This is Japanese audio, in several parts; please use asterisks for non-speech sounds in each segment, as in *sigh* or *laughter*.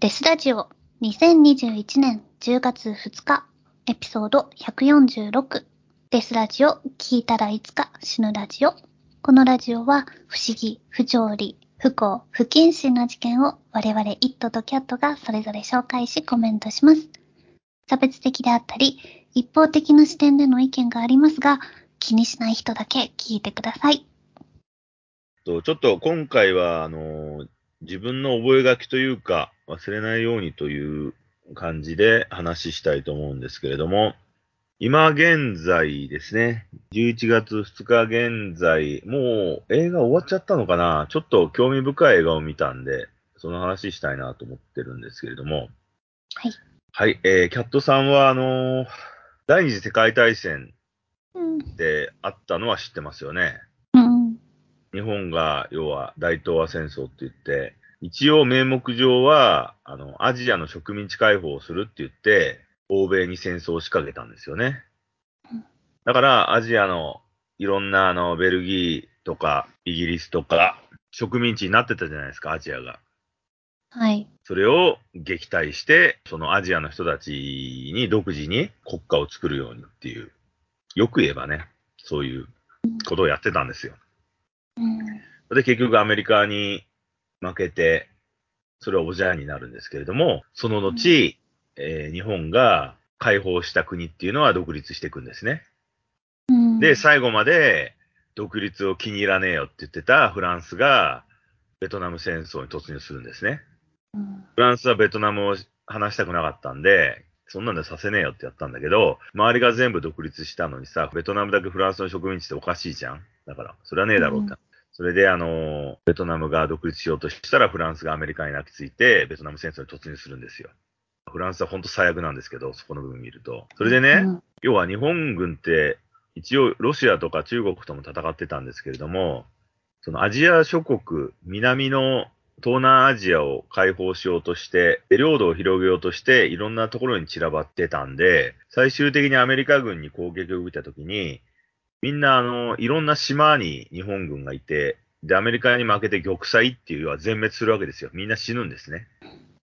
デスラジオ2021年10月2日エピソード146デスラジオ聞いたらいつか死ぬラジオこのラジオは不思議、不条理、不幸、不謹慎な事件を我々イットとキャットがそれぞれ紹介しコメントします。差別的であったり一方的な視点での意見がありますが気にしない人だけ聞いてください。ちょっと今回は、あの、自分の覚書きというか、忘れないようにという感じで話したいと思うんですけれども、今現在ですね、11月2日現在、もう映画終わっちゃったのかなちょっと興味深い映画を見たんで、その話したいなと思ってるんですけれども、はい。はい、えー、キャットさんは、あのー第二次世界大戦うん。であったのは知ってますよね？うん。日本が、要は大東亜戦争って言って、一応名目上は、あの、アジアの植民地解放をするって言って、欧米に戦争を仕掛けたんですよねうん。だから、アジアのいろんな、あの、ベルギーとか、イギリスとか、植民地になってたじゃないですか、アジアが。はい。それを撃退して、そのアジアの人たちに独自に国家を作るようにっていう、よく言えばね、そういうことをやってたんですよ。うん。で、結局アメリカに負けて、それはおじゃんになるんですけれども、その後、えー日本が解放した国っていうのは独立していくんですね。うん。で、最後まで独立を気に入らねえよって言ってたフランスが、ベトナム戦争に突入するんですね。うん。フランスはベトナムを話したくなかったんで、そんなんでさせねえよってやったんだけど、周りが全部独立したのにさ、ベトナムだけフランスの植民地っておかしいじゃんだから、それはねえだろうって。うんそれで、あの、ベトナムが独立しようとしたら、フランスがアメリカに泣きついて、ベトナム戦争に突入するんですよ。フランスは本当最悪なんですけど、そこの部分見ると。それでね、うん要は日本軍って、一応ロシアとか中国とも戦ってたんですけれども、そのアジア諸国、南の東南アジアを解放しようとして、で領土を広げようとして、いろんなところに散らばってたんで、最終的にアメリカ軍に攻撃を受けたときに、みんなあの、いろんな島に日本軍がいて、で、アメリカに負けて玉砕っていうのは全滅するわけですよ。みんな死ぬんですね。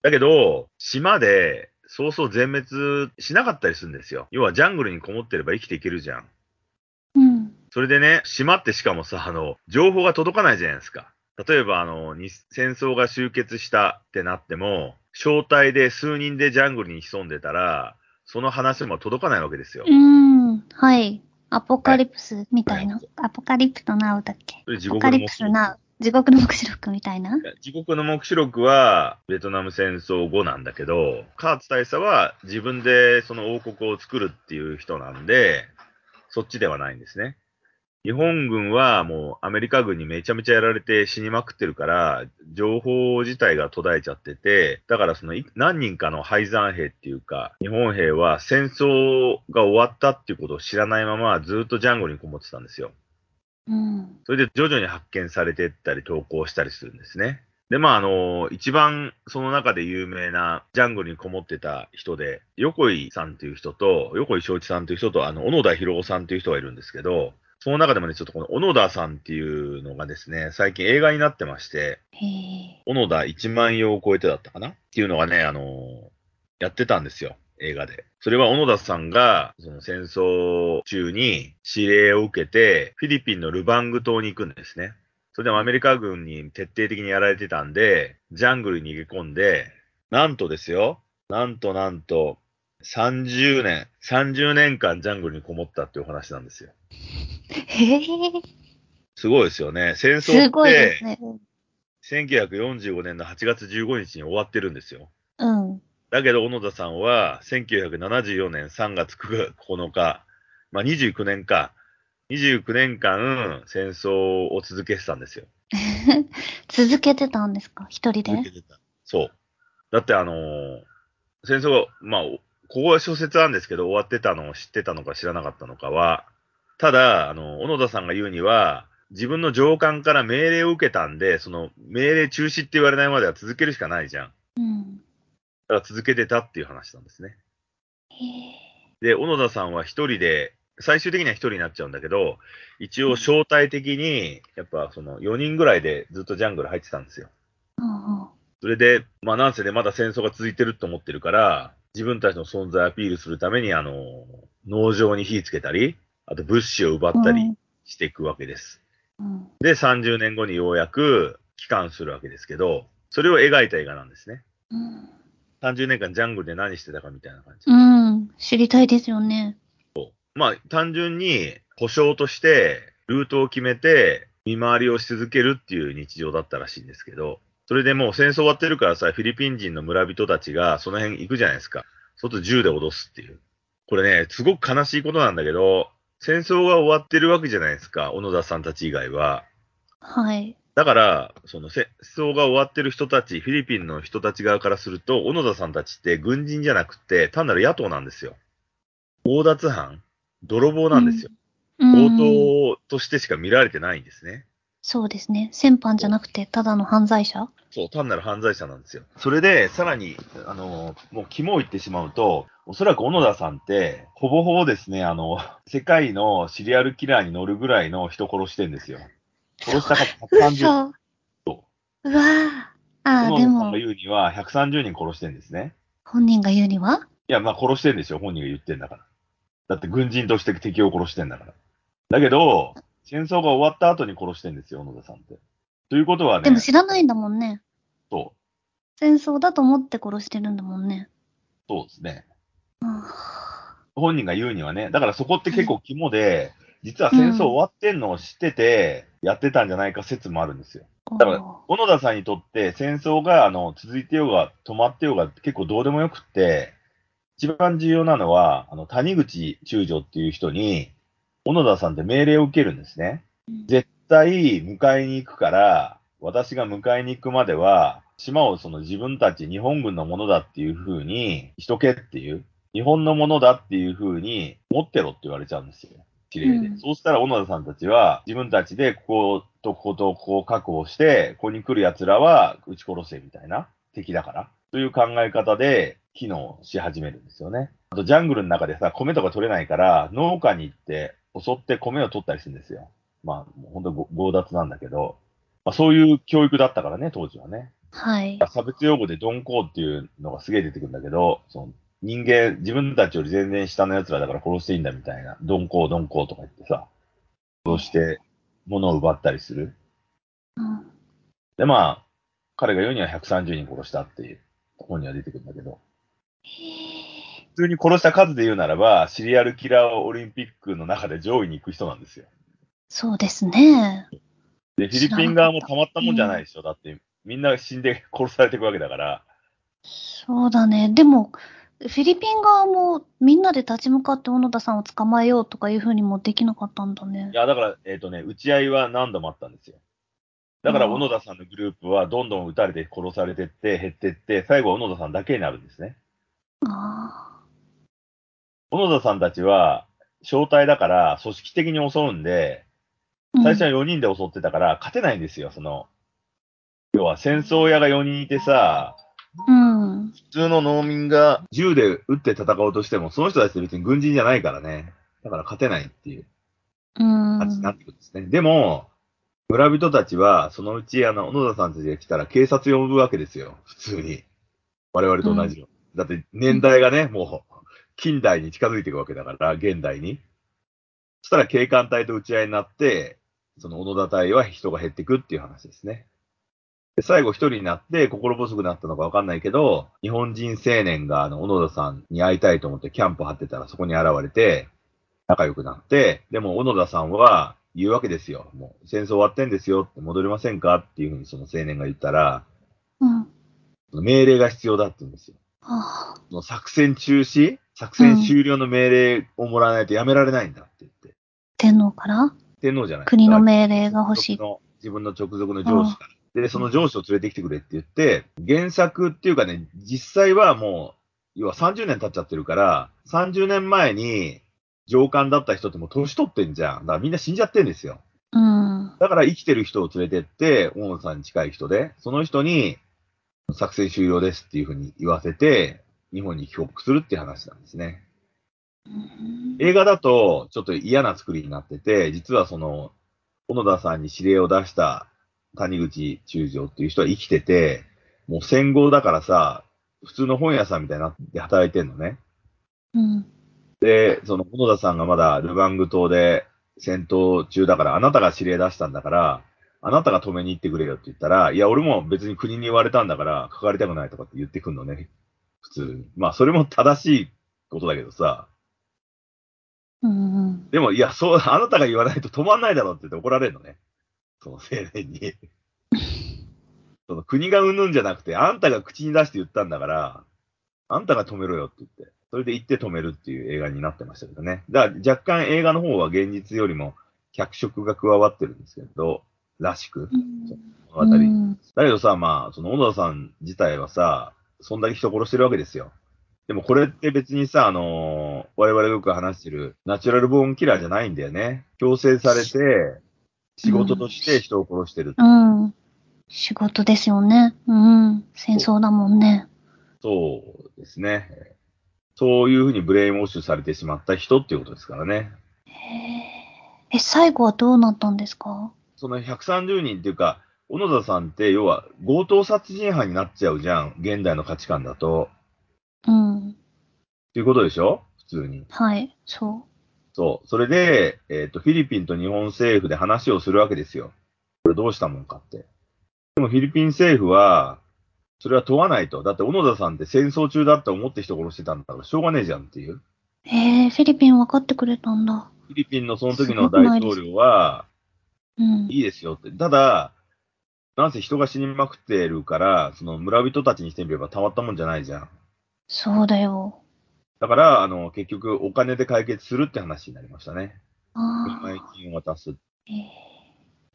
だけど、島で、そうそう全滅しなかったりするんですよ。要はジャングルにこもってれば生きていけるじゃん。うん。それでね、島ってしかもさ、あの、情報が届かないじゃないですか。例えば、あの、に戦争が終結したってなっても、招待で数人でジャングルに潜んでたら、その話も届かないわけですよ。うん。はい。アポカリプスみたいな？アポカリプトナウだっけ？アポカリプ。スナウ。地獄の目視録みたいな？地獄の目視録は、ベトナム戦争後なんだけど、カーツ大佐は自分でその王国を作るっていう人なんで、そっちではないんですね。日本軍はもうアメリカ軍にめちゃめちゃやられて死にまくってるから、情報自体が途絶えちゃってて、だからそのい何人かの敗残兵っていうか、日本兵は戦争が終わったっていうことを知らないままずっとジャングルにこもってたんですよ。うん。それで徐々に発見されてったり投稿したりするんですね。で、まあ、あの、一番その中で有名なジャングルにこもってた人で、横井さんっていう人と、横井正一さんっていう人と、あの、小野田博夫さんっていう人がいるんですけど、その中でもね、ちょっとこの小野田さんっていうのがですね、最近映画になってまして。小野田1万葉を超えてだったかな？っていうのがね、あのやってたんですよ。映画で。それは小野田さんが、その戦争中に指令を受けて、フィリピンのルバング島に行くんですね。それでもアメリカ軍に徹底的にやられてたんで、ジャングルに逃げ込んで、なんとですよ、なんとなんと、30年、30年間ジャングルにこもったっていうお話なんですよ。へえ。すごいですよね。戦争すってごいです、ね。1945年の8月15日に終わってるんですよ。うん。だけど、小野田さんは、1974年3月9日、まあ、29年か、29年間、戦争を続けてたんですよ。*laughs* 続けてたんですか？一人で？続けてた。そう。だって、あのー戦争が、まあ、ここは小説なんですけど、終わってたのを知ってたのか知らなかったのかは、ただ、あの、小野田さんが言うには、自分の上官から命令を受けたんで、その命令中止って言われないまでは続けるしかないじゃん。うん。だから続けてたっていう話なんですね。へえ。で、小野田さんは一人で、最終的には一人になっちゃうんだけど、一応招待的に、やっぱその4人ぐらいでずっとジャングル入ってたんですよ。うんうん。それで、まあなんせね、まだ戦争が続いてると思ってるから、自分たちの存在をアピールするために、あの、農場に火つけたり、あと物資を奪ったりうんしていくわけです。うんで、30年後にようやく帰還するわけですけど、それを描いた映画なんですね。うん30年間ジャングルで何してたかみたいな感じ。うん。知りたいですよね。まあ、単純に保証として、ルートを決めて、見回りをし続けるっていう日常だったらしいんですけど、それでもう戦争終わってるからさ、フィリピン人の村人たちがその辺行くじゃないですか。外銃で脅すっていう。これね、すごく悲しいことなんだけど、戦争が終わってるわけじゃないですか、小野田さんたち以外は。はい。だから、その戦争が終わってる人たち、フィリピンの人たち側からすると、小野田さんたちって軍人じゃなくて、単なる野党なんですよ。強奪犯泥棒なんですよ。うん。強盗としてしか見られてないんですね。そうですね。戦犯じゃなくて、ただの犯罪者？そう、単なる犯罪者なんですよ。それで、さらに、あの、もう肝を言ってしまうと、おそらく小野田さんって、ほぼほぼですね、あの、世界のシリアルキラーに乗るぐらいの人殺してんですよ。殺した方130人。嘘。うわぁ。ああ、でも小野田さんが、言うには130人殺してんですね。本人が言うには？いや、まあ殺してんですよ、本人が言ってんだから。だって軍人として敵を殺してんだから。だけど、戦争が終わった後に殺してんですよ、小野田さんって。ということはね、でも知らないんだもんね。そう、戦争だと思って殺してるんだもんね。そうですね。うん本人が言うにはね、だからそこって結構肝で、実は戦争終わってんのを知ってて、やってたんじゃないか説もあるんですよ。だからお小野田さんにとって戦争があの続いてようが止まってようが結構どうでもよくって、一番重要なのは、あの谷口中将っていう人に、小野田さんって命令を受けるんですね。うん絶対迎えに行くから、私が迎えに行くまでは、島をその自分たち日本軍のものだっていう風にしとけっていう、日本のものだっていう風に持ってろって言われちゃうんですよ。指令で。うんそうしたら小野田さんたちは自分たちでこことこことここを確保して、ここに来る奴らは撃ち殺せみたいな敵だから。という考え方で機能し始めるんですよね。あとジャングルの中でさ、米とか取れないから、農家に行って襲って米を取ったりするんですよ。まあ、本当に強奪なんだけど、まあ、そういう教育だったからね、当時はね。はい。差別用語で鈍行っていうのがすげえ出てくるんだけど、その人間、自分たちより全然下の奴らだから殺していいんだみたいな、鈍行、鈍行とか言ってさ、そうして物を奪ったりする。うんで、まあ、彼が言うには130人殺したっていう、本には出てくるんだけど、普通に殺した数で言うならば、シリアルキラーオリンピックの中で上位に行く人なんですよ。そうですね。で、フィリピン側もたまったもんじゃないでしょ。だって、みんな死んで殺されていくわけだから。そうだね。でも、フィリピン側もみんなで立ち向かって小野田さんを捕まえようとかいうふうにもできなかったんだねい。や、だから、えっ、とね、打ち合いは何度もあったんですよ。だから、うん小野田さんのグループはどんどん撃たれて殺されてって、減ってって、最後は小野田さんだけになるんですね。あ小野田さんたちは、正体だから、組織的に襲うんで、あ。最初は4人で襲ってたから、勝てないんですよ、その、要は戦争屋が4人いてさ、うん。普通の農民が銃で撃って戦おうとしても、その人たちって別に軍人じゃないからね。だから勝てないっていううん。感じになってくるんですね。でも、村人たちは、そのうち、あの、小野田さんたちが来たら警察呼ぶわけですよ。普通に。我々と同じの。だって年代がね、もう、近代に近づいていくわけだから、現代に。そしたら警官隊と撃ち合いになって、その小野田隊は人が減っていくっていう話ですね。で最後一人になって心細くなったのかわかんないけど、日本人青年があの、小野田さんに会いたいと思ってキャンプ張ってたらそこに現れて、仲良くなって、でも小野田さんは言うわけですよ。もう戦争終わってんですよって戻りませんかっていうふうにその青年が言ったら、うん。命令が必要だって言うんですよ。ああ。作戦中止？作戦終了の命令をもらわないとやめられないんだって言って。天皇から？天皇じゃない。国の命令が欲しい。の自分の直属の上司から。で、その上司を連れてきてくれって言って、原作っていうかね、実際はもう、要は30年経っちゃってるから、30年前に上官だった人ってもう年取ってんじゃん。だからみんな死んじゃってんですよ。うん。だから生きてる人を連れてって、大野さんに近い人で、その人に作戦終了ですっていうふうに言わせて、日本に帰国するっていう話なんですね。映画だとちょっと嫌な作りになってて、実はその、小野田さんに指令を出した谷口中将っていう人は生きてて、もう戦後だからさ、普通の本屋さんみたいになって働いてんのね。うん。で、その、小野田さんがまだルバング島で戦闘中だから、あなたが指令出したんだから、あなたが止めに行ってくれよって言ったら、いや、俺も別に国に言われたんだから、関わりたくないとかって言ってくんのね。普通に。まあ、それも正しいことだけどさ。うんうん。でも、いや、そう、あなたが言わないと止まんないだろって言って怒られるのね。その青年に。*laughs* その国がうんぬんじゃなくて、あんたが口に出して言ったんだから、あんたが止めろよって言って、それで言って止めるっていう映画になってましたけどね。だから若干映画の方は現実よりも脚色が加わってるんですけど、らしく、物語。うんだけどさ、まあ、その小野田さん自体はさ、そんだけ人殺してるわけですよ。でもこれって別にさ、あのー我々がよく話してるナチュラルボーンキラーじゃないんだよね。強制されて、仕事として人を殺してる。うん。仕事ですよね。うん。戦争だもんね。そうですね。そういうふうにブレインウォッシュされてしまった人っていうことですからね。へえ。え、最後はどうなったんですか？その130人っていうか、小野田さんって要は強盗殺人犯になっちゃうじゃん。現代の価値観だと。うん。っていうことでしょ？普通に。はい。そそう。それで、えっ、と、フィリピンと日本政府で話をするわけですよ。これどうしたもんかって。でもフィリピン政府は、それは問わないと。だって小野田さんって戦争中だって思って人殺してたんだからしょうがねえじゃんっていう。う。へえ、フィリピン分かってくれたんだ。フィリピンのその時の大統領は、うん。いいですよって。ただ、なんせ人が死にまくってるから、その村人たちにしてみればたまったもんじゃないじゃん。そうだよ。だから、あの、結局お金で解決するって話になりましたね。あ前金を渡す。あ。ええ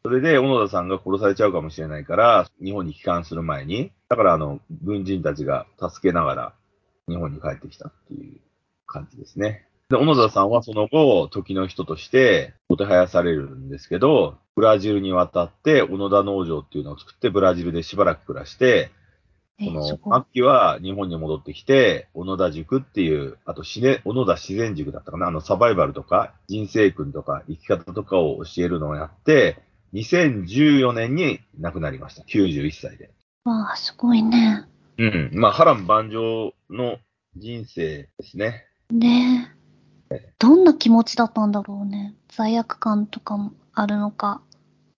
それで、小野田さんが殺されちゃうかもしれないから、日本に帰還する前に、だから、あの、軍人たちが助けながら、日本に帰ってきたっていう感じですね。で、小野田さんはその後、時の人として、もてはやされるんですけど、ブラジルに渡って、小野田農場っていうのを作って、ブラジルでしばらく暮らして、えその、末。期は日本に戻ってきて、小野田塾っていう、あとしね、小野田自然塾だったかな、あの、サバイバルとか、人生訓とか、生き方とかを教えるのをやって、2014年に亡くなりました。91歳で。わあ、すごいね。うん。まあ、波乱万丈の人生ですね。ねえ。どんな気持ちだったんだろうね。罪悪感とかもあるのか。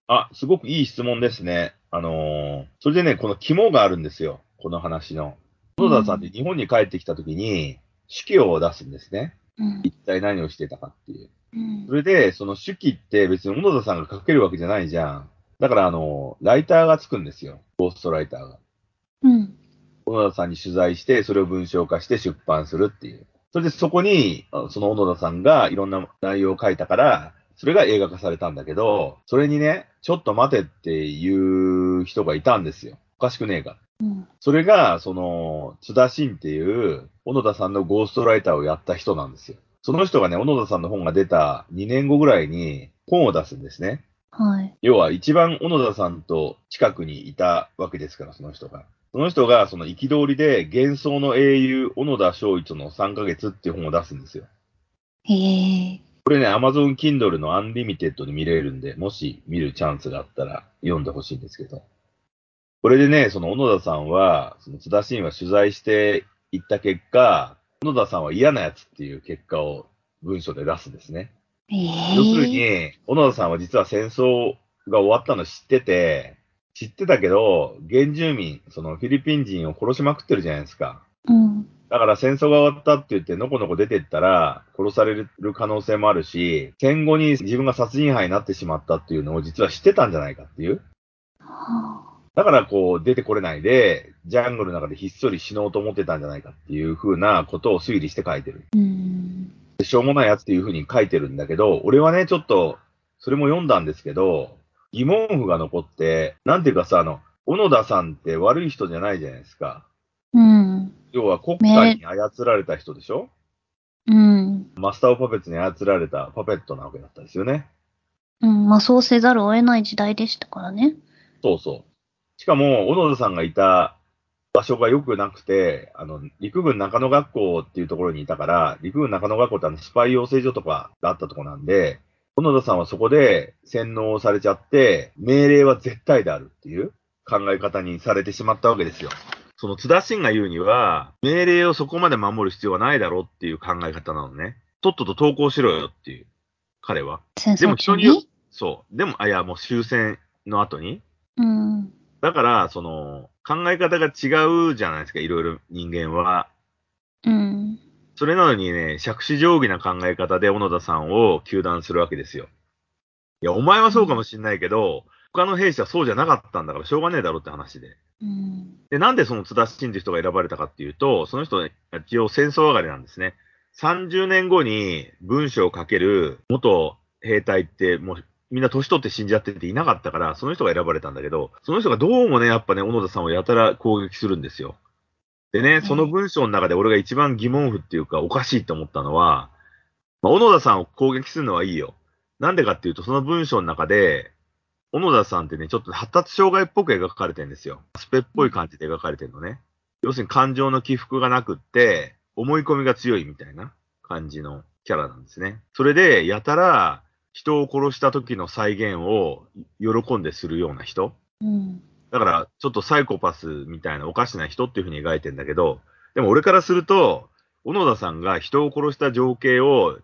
あ、すごくいい質問ですね。あのーそれでね、この肝があるんですよ。この話の。小野田さんって日本に帰ってきた時に、手記を出すんですね。うん。一体何をしてたかっていう。うんそれで、その手記って別に小野田さんが書けるわけじゃないじゃん。だから、あの、ライターがつくんですよ。ゴーストライターが。うん。小野田さんに取材して、それを文章化して出版するっていう。それでそこに、あその小野田さんがいろんな内容を書いたから、それが映画化されたんだけど、それにね、ちょっと待てっていう人がいたんですよ。おかしくねえか。うん。それが、その、津田慎っていう、小野田さんのゴーストライターをやった人なんですよ。その人がね、小野田さんの本が出た2年後ぐらいに本を出すんですね。はい。要は一番小野田さんと近くにいたわけですから、その人が。その人がその憤りで幻想の英雄小野田昭一の3ヶ月っていう本を出すんですよ。へえ。これね、Amazon Kindle の Unlimited で見れるんで、もし見るチャンスがあったら読んでほしいんですけど。これでね、その小野田さんは、その津田慎は取材していった結果、小野田さんは嫌なやつっていう結果を文章で出すんですね。ええ。要するに、小野田さんは実は戦争が終わったの知ってて、知ってたけど、原住民、そのフィリピン人を殺しまくってるじゃないですか。うん。だから戦争が終わったって言って、のこのこ出てったら、殺される可能性もあるし、戦後に自分が殺人犯になってしまったっていうのを実は知ってたんじゃないかっていう。はあ。だからこう出てこれないで、ジャングルの中でひっそり死のうと思ってたんじゃないかっていう風なことを推理して書いてる。うん。しょうもないやつっていう風に書いてるんだけど、俺はね、ちょっと、それも読んだんですけど、疑問符が残って、なんていうかさ、あの、小野田さんって悪い人じゃないじゃないですか。うん。要は国家に操られた人でしょ？うん。マスターオブパペッツに操られたパペットなわけだったんですよね。うん。まあ、そうせざるを得ない時代でしたからね。そうそう。しかも、小野田さんがいた場所が良くなくて、あの、陸軍中野学校っていうところにいたから、陸軍中野学校ってあの、スパイ養成所とかがあったところなんで、小野田さんはそこで洗脳されちゃって、命令は絶対であるっていう考え方にされてしまったわけですよ。その津田慎が言うには、命令をそこまで守る必要はないだろうっていう考え方なのね。とっとと投稿しろよっていう、彼は。でも人に？そう。でも、あ、いや、もう終戦の後に。うん。だから、その、考え方が違うじゃないですか、いろいろ人間は。うん。それなのにね、杓子定規な考え方で小野田さんを糾弾するわけですよ。いや、お前はそうかもしんないけど、他の兵士はそうじゃなかったんだからしょうがねえだろって話で。うん。で、なんでその津田慎って人が選ばれたかっていうと、その人、一応戦争上がりなんですね。30年後に文章を書ける元兵隊ってもうみんな年取って死んじゃってていなかったから、その人が選ばれたんだけど、その人がどうもね、やっぱね、小野田さんをやたら攻撃するんですよ。でね、その文章の中で俺が一番疑問符っていうかおかしいと思ったのは、まあ、小野田さんを攻撃するのはいいよ。なんでかっていうと、その文章の中で、小野田さんってね、ちょっと発達障害っぽく描かれてるんですよ。スペっぽい感じで描かれてるのね。要するに感情の起伏がなくって、思い込みが強いみたいな感じのキャラなんですね。それで、やたら人を殺した時の再現を喜んでするような人。うん。だから、ちょっとサイコパスみたいなおかしな人っていうふうに描いてんだけど、でも俺からすると、小野田さんが人を殺した情景を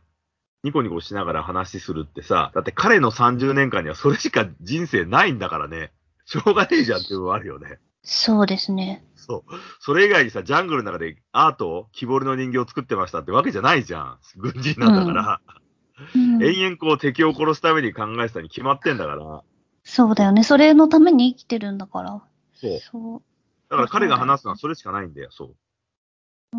ニコニコしながら話するってさ、だって彼の30年間にはそれしか人生ないんだからね。しょうがねえじゃんっていうのもあるよね。そうですね。そう。それ以外にさ、ジャングルの中でアート、木彫りの人形を作ってましたってわけじゃないじゃん。軍人なんだから。うん、延々こう敵を殺すために考えてたに決まってんだから。そうだよね。それのために生きてるんだから。そう。そう。だから彼が話すのはそれしかないんだよ、そう。うん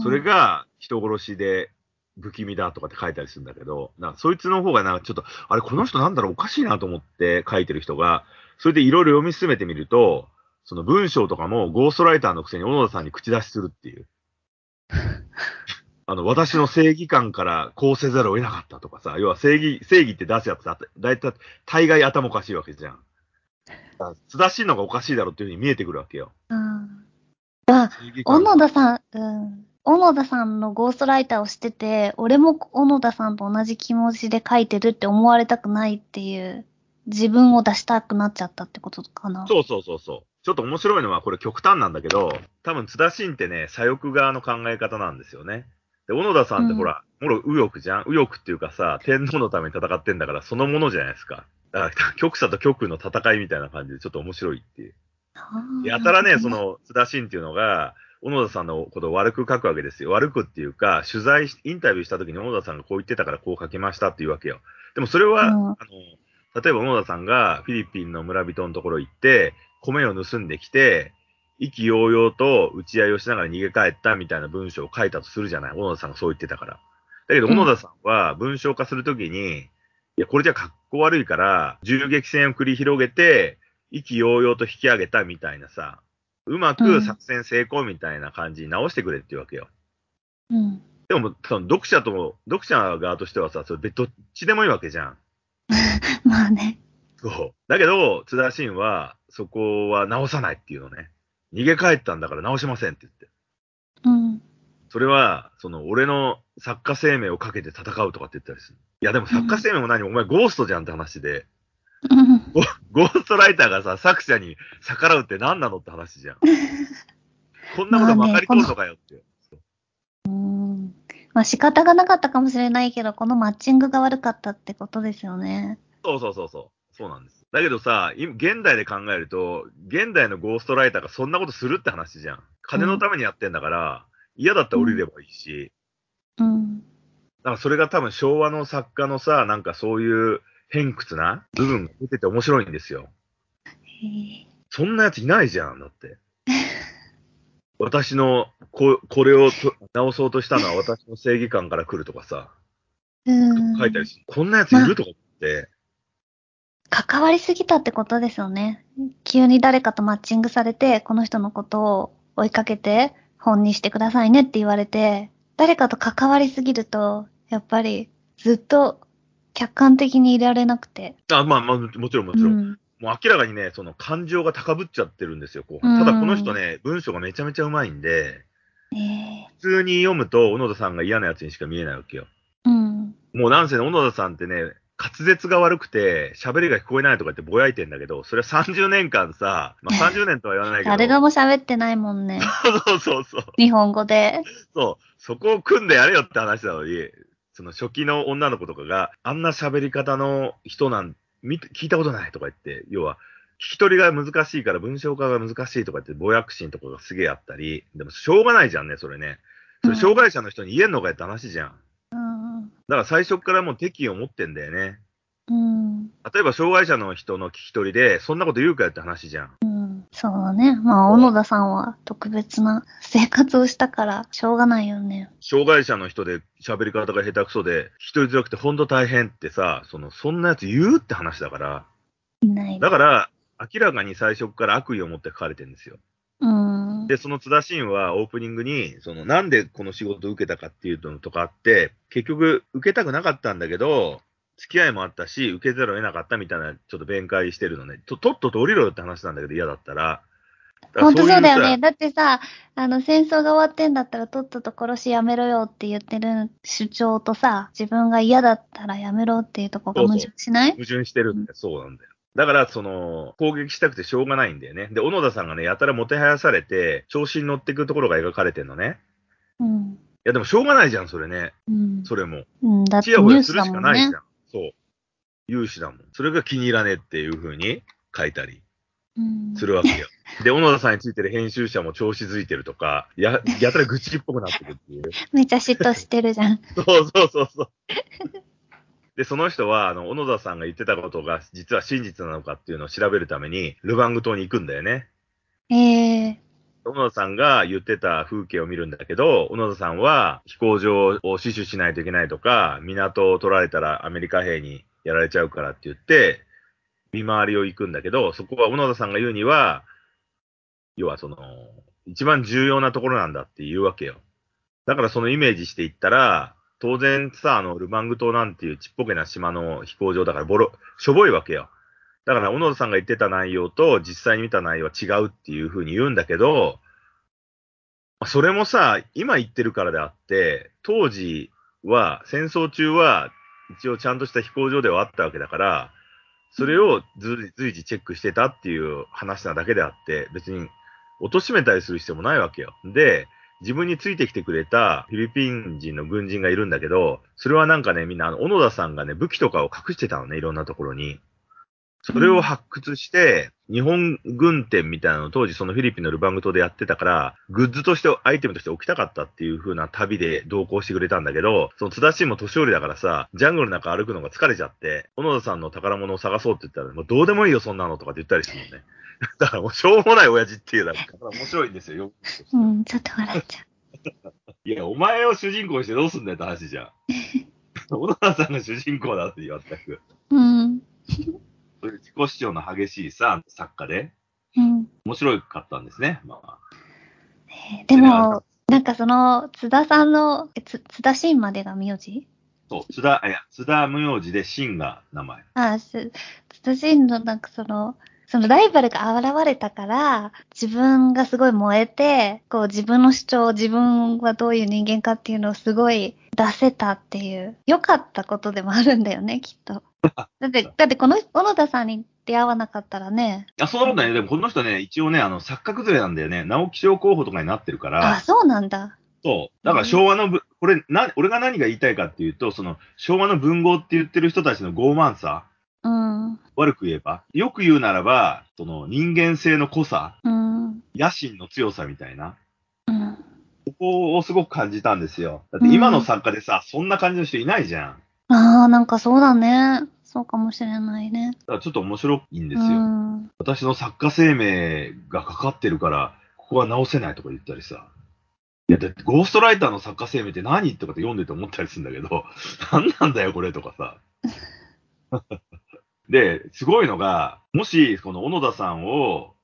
それ、が人殺しで不気味だとかって書いたりするんだけど、なんかそいつの方がなんかちょっと、あれ、この人なんだろう、おかしいなと思って書いてる人が、それでいろいろ読み進めてみると、その文章とかもゴーストライターのくせに小野田さんに口出しするっていう。あの、私の正義感からこうせざるを得なかったとかさ、要は正義、正義って出すやつだだいたい大概頭おかしいわけじゃん。津田しいのがおかしいだろうっていうふうに見えてくるわけよ。うん。あ、小感野田さん、うん。小野田さんのゴーストライターをしてて、俺も小野田さんと同じ気持ちで書いてるって思われたくないっていう、自分を出したくなっちゃったってことかな。そうそうそうそう。ちょっと面白いのは、これ極端なんだけど、多分津田慎ってね、左翼側の考え方なんですよね。で、小野田さんってうんほら、もろ右翼じゃん？右翼っていうかさ、天皇のために戦ってんだから、そのものじゃないですか。だから、極左と極右の戦いみたいな感じで、ちょっと面白いっていう。やたらね、そ、の津田慎っていうのが、小野田さんのことを悪く書くわけですよ。悪くっていうか、取材し、インタビューした時に小野田さんがこう言ってたからこう書きましたっていうわけよ。でもそれは、うんあの、例えば小野田さんがフィリピンの村人のところ行って、米を盗んできて、意気揚々と打ち合いをしながら逃げ帰ったみたいな文章を書いたとするじゃない。小野田さんがそう言ってたから。だけど、うん小野田さんは文章化するときに、いや、これじゃ格好悪いから、銃撃戦を繰り広げて、意気揚々と引き上げたみたいなさ、うまく作戦成功みたいな感じに直してくれっていうわけよ。うん。でも、その読者とも、読者側としてはさ、それどっちでもいいわけじゃん。*laughs* まあね。そう。だけど、津田慎は、そこは直さないっていうのね。逃げ帰ったんだから直しませんって言って。うん。それは、その、俺の作家生命をかけて戦うとかって言ったりする。いや、でも作家生命も何、お前ゴーストじゃんって話で、うんゴゴーストライターがさ、作者に逆らうって何なのって話じゃん。*laughs* こんなこと分かり通るのかよって。うん。まあ仕方がなかったかもしれないけど、このマッチングが悪かったってことですよね。そうそうそうそう。そうなんです。だけどさ、今現代で考えると、現代のゴーストライターがそんなことするって話じゃん。金のためにやってんだから、嫌だったら降りればいいし、うん。だからそれが多分昭和の作家のさ、なんかそういう偏屈な部分が出てて面白いんですよ。へえそんなやついないじゃん、だって。私のこ、これをと直そうとしたのは私の正義感から来るとかさ、うん。書いたりする。こんなやついるとかって、関わりすぎたってことですよね。急に誰かとマッチングされて、この人のことを追いかけて本にしてくださいねって言われて、誰かと関わりすぎると、やっぱりずっと客観的にいられなくて。あまあまあ、もちろんもちろん。うん。もう明らかにね、その感情が高ぶっちゃってるんですよ、後うん半。ただこの人ね、文章がめちゃめちゃうまいんで、ええ普通に読むと、小野田さんが嫌なやつにしか見えないわけよ。うん。もうなんせね、小野田さんってね、滑舌が悪くて、喋りが聞こえないとかってぼやいてんだけど、それは30年間さ、まあ30年とは言わないけど。誰がも喋ってないもんね。*laughs* そうそうそう。日本語で。そう。そこを組んでやれよって話なのに、その初期の女の子とかが、あんな喋り方の人なん、見聞いたことないとか言って、要は、聞き取りが難しいから文章化が難しいとか言って、ぼやく心とかがすげえあったり、でもしょうがないじゃんね、それね。それ障害者の人に言えんのかよって話じゃん。うん。だから最初からもう敵意を持ってんだよね。うん。例えば障害者の人の聞き取りで、そんなこと言うかよって話じゃん。うん。そうだね。まあ、小野田さんは特別な生活をしたから、しょうがないよね。障害者の人で喋り方が下手くそで、聞き取りづらくてほんと大変ってさ、その、そんなやつ言うって話だから。いない。だから、明らかに最初から悪意を持って書かれてるんですよ。うん。で、その津田シーンはオープニングに、その、なんでこの仕事を受けたかっていうのとかあって、結局、受けたくなかったんだけど、付き合いもあったし、受けざるを得なかったみたいな、ちょっと弁解してるのね。と、とっとと降りろよって話なんだけど嫌だったら。ら本当そうだよいね。だってさ、あの、戦争が終わってんだったらとっとと殺しやめろよって言ってる主張とさ、自分が嫌だったらやめろっていうとこが矛盾しない？矛盾してるんだよ。そうなんだよ。だから、その、攻撃したくてしょうがないんだよね。で、小野田さんがね、やたらもてはやされて、調子に乗っていくところが描かれてんのね。うん。いや、でもしょうがないじゃん、それね。うん。それも。うん、だってちやほニュースやするしかないじゃん。。そう。有志だもん。それが気に入らねえっていう風に書いたりうん。するわけよ。*laughs* で、小野田さんについてる編集者も調子づいてるとか、や、やたら愚痴っぽくなってるっていう。めっちゃ嫉妬してるじゃん。*laughs* そうそうそうそう。で、その人は、あの、小野田さんが言ってたことが実は真実なのかっていうのを調べるために、ルバング島に行くんだよね。ええ小野田さんが言ってた風景を見るんだけど、小野田さんは飛行場を死守しないといけないとか、港を取られたらアメリカ兵にやられちゃうからって言って、見回りを行くんだけど、そこは小野田さんが言うには、要はその、一番重要なところなんだって言うわけよ。だからそのイメージしていったら、当然さ、あの、ルバング島なんていうちっぽけな島の飛行場だからボロ、しょぼいわけよ。だから、小野田さんが言ってた内容と実際に見た内容は違うっていうふうに言うんだけど、それもさ、今言ってるからであって、当時は、戦争中は、一応ちゃんとした飛行場ではあったわけだから、それを随時チェックしてたっていう話なだけであって、別に貶めたりする必要もないわけよ。で、自分についてきてくれたフィリピン人の軍人がいるんだけど、それはなんかね、みんな、小野田さんがね、武器とかを隠してたのね、いろんなところに。それを発掘して、日本軍店みたいなのを当時そのフィリピンのルバング島でやってたから、グッズとして、アイテムとして置きたかったっていう風な旅で同行してくれたんだけど、その津田氏も年寄りだからさ、ジャングルの中歩くのが疲れちゃって、小野田さんの宝物を探そうって言ったら、もうどうでもいいよ、そんなのとかって言ったりするのね。*laughs* だからもうしょうもない親父っていうのが面白いんですよ、よく。うん、ちょっと笑っちゃ *laughs* いや、お前を主人公にしてどうすんだよって話じゃん。*laughs* 小野田さんが主人公だって言わ全く。う。うん。自己主張の激しいさ、作家で、うん。面白かったんですね。まあ、えーでも、なんかその、津田さんの、えつ津田真までが名字？そう、津田、いや、津田無用字で真が名前。あ、す津田真のなんかその、そのライバルが現れたから、自分がすごい燃えて、こう自分の主張、自分はどういう人間かっていうのをすごい出せたっていう、良かったことでもあるんだよね、*laughs* きっと。だって、だってこの小野田さんに出会わなかったらね、あ、そんなことないね。でもこの人ね、一応ね、あの、作家崩れなんだよね。直木賞候補とかになってるかあ、ら、そうなんだ。そう。だから昭和のぶ、これ、な、俺が何が言いたいかっていうと、その、昭和の文豪って言ってる人たちの傲慢さ、うん、悪く言えば、よく言うならば、その、人間性の濃さ、うん、野心の強さみたいな、うん。ここをすごく感じたんですよ。だって今の作家でさ、そんな感じの人いないじゃん。ああ、なんかそうだね。そうかもしれないね。だからちょっと面白いんですよ。うん。私の作家生命がかかってるから、ここは直せないとか言ったりさ。いや、だってゴーストライターの作家生命って何とかって読んでて思ったりするんだけど、何なんだよこれとかさ。で、すごいのが、もし、この小野田さんを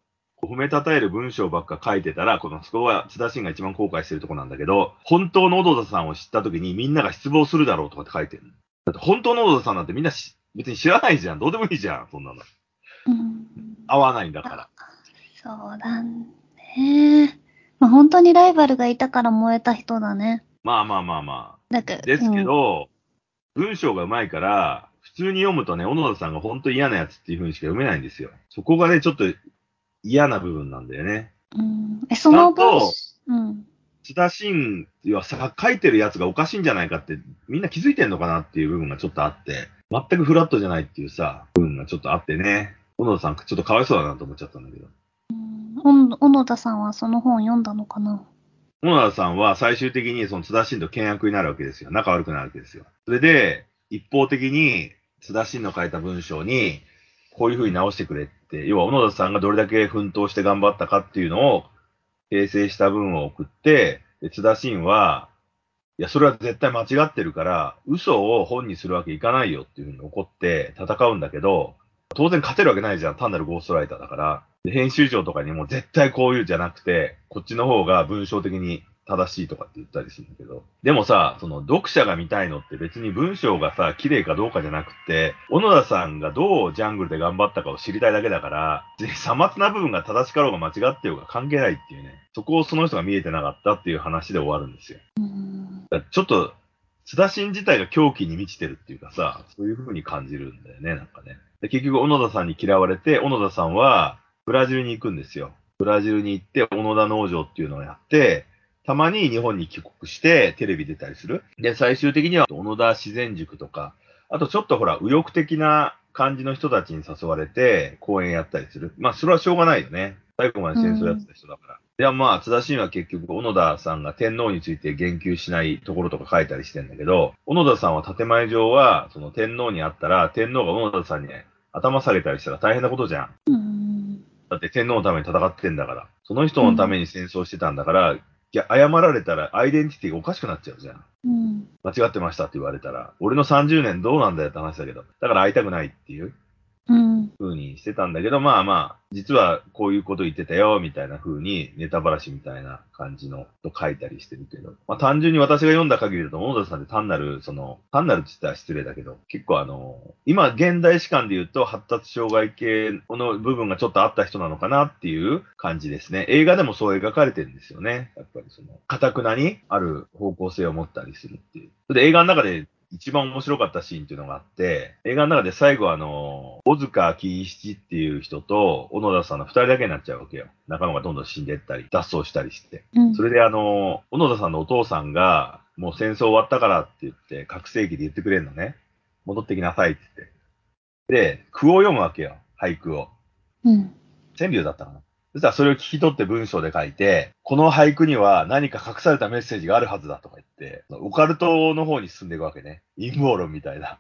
褒めたたえる文章ばっか書いてたら、このそこは津田慎が一番後悔してるとこなんだけど、本当の小野田さんを知った時にみんなが失望するだろうとかって書いてる。だって本当の小野田さんなんてみんなし別に知らないじゃん。どうでもいいじゃん、そんなの。うん合わないんだから。そうだね。まあ、本当にライバルがいたから燃えた人だね。まあまあまあまだからあ。ですけ、ど、文章が上手いから、普通に読むとね、小野田さんが本当嫌なやつっていう風にしか読めないんですよ。そこがね、ちょっと嫌な部分なんだよね。うん。え、その文ちゃんとうん。津田真はさ、書いてるやつがおかしいんじゃないかって、みんな気づいてんのかなっていう部分がちょっとあって、全くフラットじゃないっていうさ、部分がちょっとあってね。小野田さん、ちょっとかわいそうだなと思っちゃったんだけど。うん小野田さんはその本読んだのかな？小野田さんは最終的にその津田真と険悪になるわけですよ。仲悪くなるわけですよ。それで、一方的に津田真の書いた文章に、こういう風に直してくれって、要は小野田さんがどれだけ奮闘して頑張ったかっていうのを、訂正した文を送って、で津田真は、いや、それは絶対間違ってるから、嘘を本にするわけいかないよっていう風に怒って戦うんだけど、当然勝てるわけないじゃん。単なるゴーストライターだから。で編集長とかにも絶対こういうじゃなくて、こっちの方が文章的に正しいとかって言ったりするんだけど。でもさ、その読者が見たいのって別に文章がさ、綺麗かどうかじゃなくて、小野田さんがどうジャングルで頑張ったかを知りたいだけだから、別にさまつな部分が正しかろうが間違ってようが関係ないっていうね。そこをその人が見えてなかったっていう話で終わるんですよ。うん。だちょっと、津田新自体が狂気に満ちてるっていうかさ、そういう風に感じるんだよね、なんかね。で結局、小野田さんに嫌われて、小野田さんはブラジルに行くんですよ。ブラジルに行って、小野田農場っていうのをやって、たまに日本に帰国してテレビ出たりする。で、最終的には小野田自然塾とか、あとちょっとほら、右翼的な感じの人たちに誘われて講演やったりする。まあ、それはしょうがないよね。最後まで戦争やってた人だから。ではまあ、津田新は結局、小野田さんが天皇について言及しないところとか書いたりしてんだけど、小野田さんは建前上は、その天皇に会ったら、天皇が小野田さんに頭下げたりしたら大変なことじゃん。だって天皇のために戦ってんだから。その人のために戦争してたんだから、いや、謝られたらアイデンティティがおかしくなっちゃうじゃん。うん。間違ってましたって言われたら、俺の30年どうなんだよって話だけど、だから会いたくないっていううん。風にしてたんだけど、まあまあ、実はこういうこと言ってたよ、みたいな風に、ネタばらしみたいな感じのと書いたりしてるけど、まあ単純に私が読んだ限りだと、小野田さんって単なる、その、単なるって言ったら失礼だけど、結構あの、今現代史観で言うと発達障害系の部分がちょっとあった人なのかなっていう感じですね。映画でもそう描かれてるんですよね。やっぱりその、堅くなにある方向性を持ったりするっていう。で映画の中で一番面白かったシーンっていうのがあって、映画の中で最後あの、小塚喜七っていう人と小野田さんの二人だけになっちゃうわけよ。仲間がどんどん死んでったり、脱走したりして。うん。それであの、小野田さんのお父さんが、もう戦争終わったからって言って、覚醒器で言ってくれるのね。戻ってきなさいって言って。で、句を読むわけよ。俳句を。うん。川柳だったかな。そしたらそれを聞き取って文章で書いて、この俳句には何か隠されたメッセージがあるはずだとか言って、オカルトの方に進んでいくわけね。陰謀論みたいな。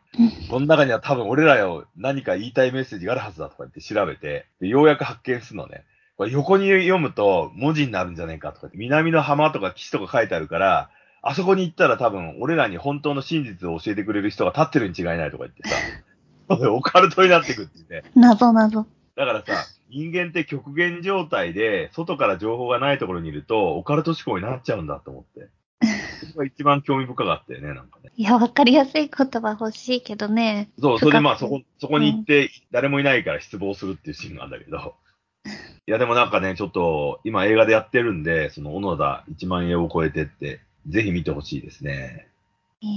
この中には多分俺らよ何か言いたいメッセージがあるはずだとか言って調べて、でようやく発見するのね。これ横に読むと文字になるんじゃねえかとか言って、南の浜とか岸とか書いてあるから、あそこに行ったら多分俺らに本当の真実を教えてくれる人が立ってるに違いないとか言ってさ、*laughs* オカルトになってくっていうね。謎謎。だからさ、人間って極限状態で、外から情報がないところにいると、オカルト思考になっちゃうんだと思って。そこが一番興味深かったよね、なんかね。いや、わかりやすい言葉欲しいけどね。そう、それでまあそこ、そこに行って、誰もいないから失望するっていうシーンがあるんだけど。*laughs* いや、でもなんかね、ちょっと、今映画でやってるんで、その、小野田1万円を超えてって、ぜひ見てほしいですね。え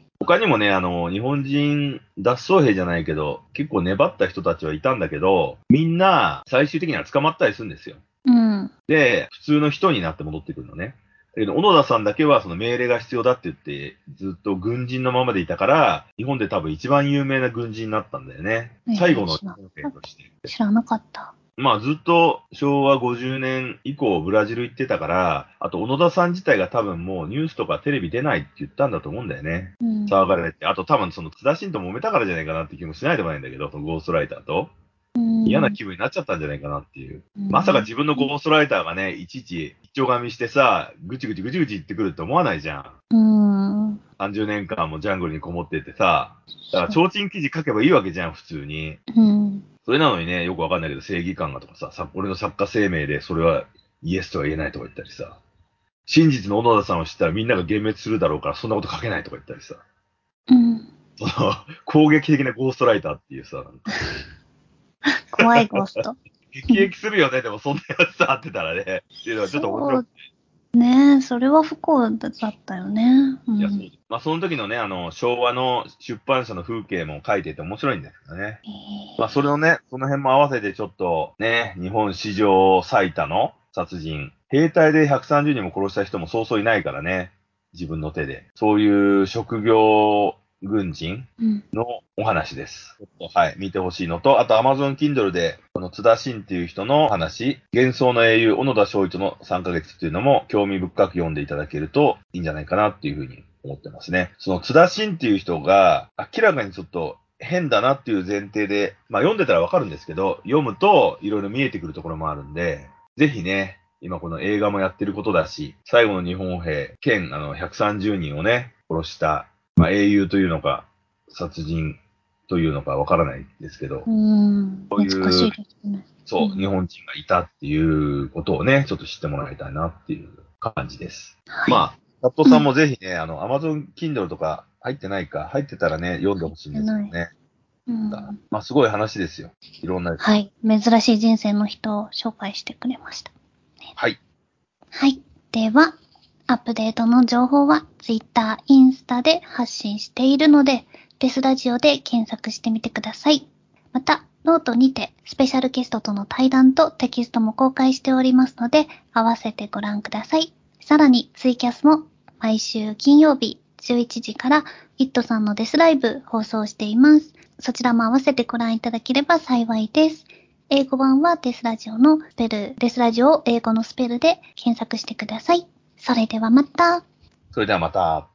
え他にもね、あの、日本人脱走兵じゃないけど、結構粘った人たちはいたんだけど、みんな最終的には捕まったりするんですよ。うん。で、普通の人になって戻ってくるのね。だけど、小野田さんだけはその命令が必要だって言って、ずっと軍人のままでいたから、日本で多分一番有名な軍人になったんだよねええ。最後の日本兵として。知らなかった。まあずっと昭和50年以降ブラジル行ってたから、あと小野田さん自体が多分もうニュースとかテレビ出ないって言ったんだと思うんだよね。うん。騒がれて。あと多分その津田新と揉めたからじゃないかなって気もしないでもないんだけど、そのゴーストライターと。うん嫌な気分になっちゃったんじゃないかなっていう。うんまさか自分のゴーストライターがね、いちいち一丁紙してさ、ぐちぐちぐちぐち言ってくるって思わないじゃん。うん。30年間もジャングルにこもっててさ、だから提灯記事書けばいいわけじゃん、普通に。うん。それなのにね、よくわかんないけど正義感がとかさ、さ俺の作家生命でそれはイエスとは言えないとか言ったりさ、真実の小野田さんを知ったらみんなが幻滅するだろうからそんなこと書けないとか言ったりさ、うん。その攻撃的なゴーストライターっていうさ、怖いゴースト。*laughs* 激撃するよね、でもそんなやつさ、あってたらね。っていうのはちょっと面白くてねえ、それは不幸だったよね。うんいや、そうまあ、その時のね、あの、昭和の出版社の風景も書いてて面白いんですよね。えーまあ、それのね、その辺も合わせてちょっと、ね、日本史上最多の殺人。兵隊で130人も殺した人もそうそういないからね。自分の手で。そういう職業軍人うん。のお話です。ちょっとはい、見てほしいのと、あと Amazon Kindle で、この津田慎っていう人の話、幻想の英雄、小野田翔一の3ヶ月っていうのも興味深く読んでいただけるといいんじゃないかなっていうふうに思ってますね。その津田慎っていう人が、明らかにちょっと変だなっていう前提で、まあ読んでたらわかるんですけど、読むといろいろ見えてくるところもあるんで、ぜひね、今この映画もやってることだし、最後の日本兵、兼あの130人をね、殺した、まあ英雄というのか、殺人というのかわからないですけど、うん。こういうね。そう、うん日本人がいたっていうことをね、ちょっと知ってもらいたいなっていう感じです。はい。まあ、チャットさんもぜひね、あの、Amazon Kindle とか入ってないか、入ってたらね、読んでほしいんですよね。うん、まあ、すごい話ですよ。いろんな。はい。珍しい人生の人を紹介してくれました。はい。はい。では、アップデートの情報は Twitter、インスタで発信しているので、デスラジオで検索してみてください。また、ノートにてスペシャルゲストとの対談とテキストも公開しておりますので、合わせてご覧ください。さらに、ツイキャスも毎週金曜日11時から、イットさんのデスライブ放送しています。そちらも合わせてご覧いただければ幸いです。英語版はデスラジオのスペル、デスラジオを英語のスペルで検索してください。それではまた。それではまた。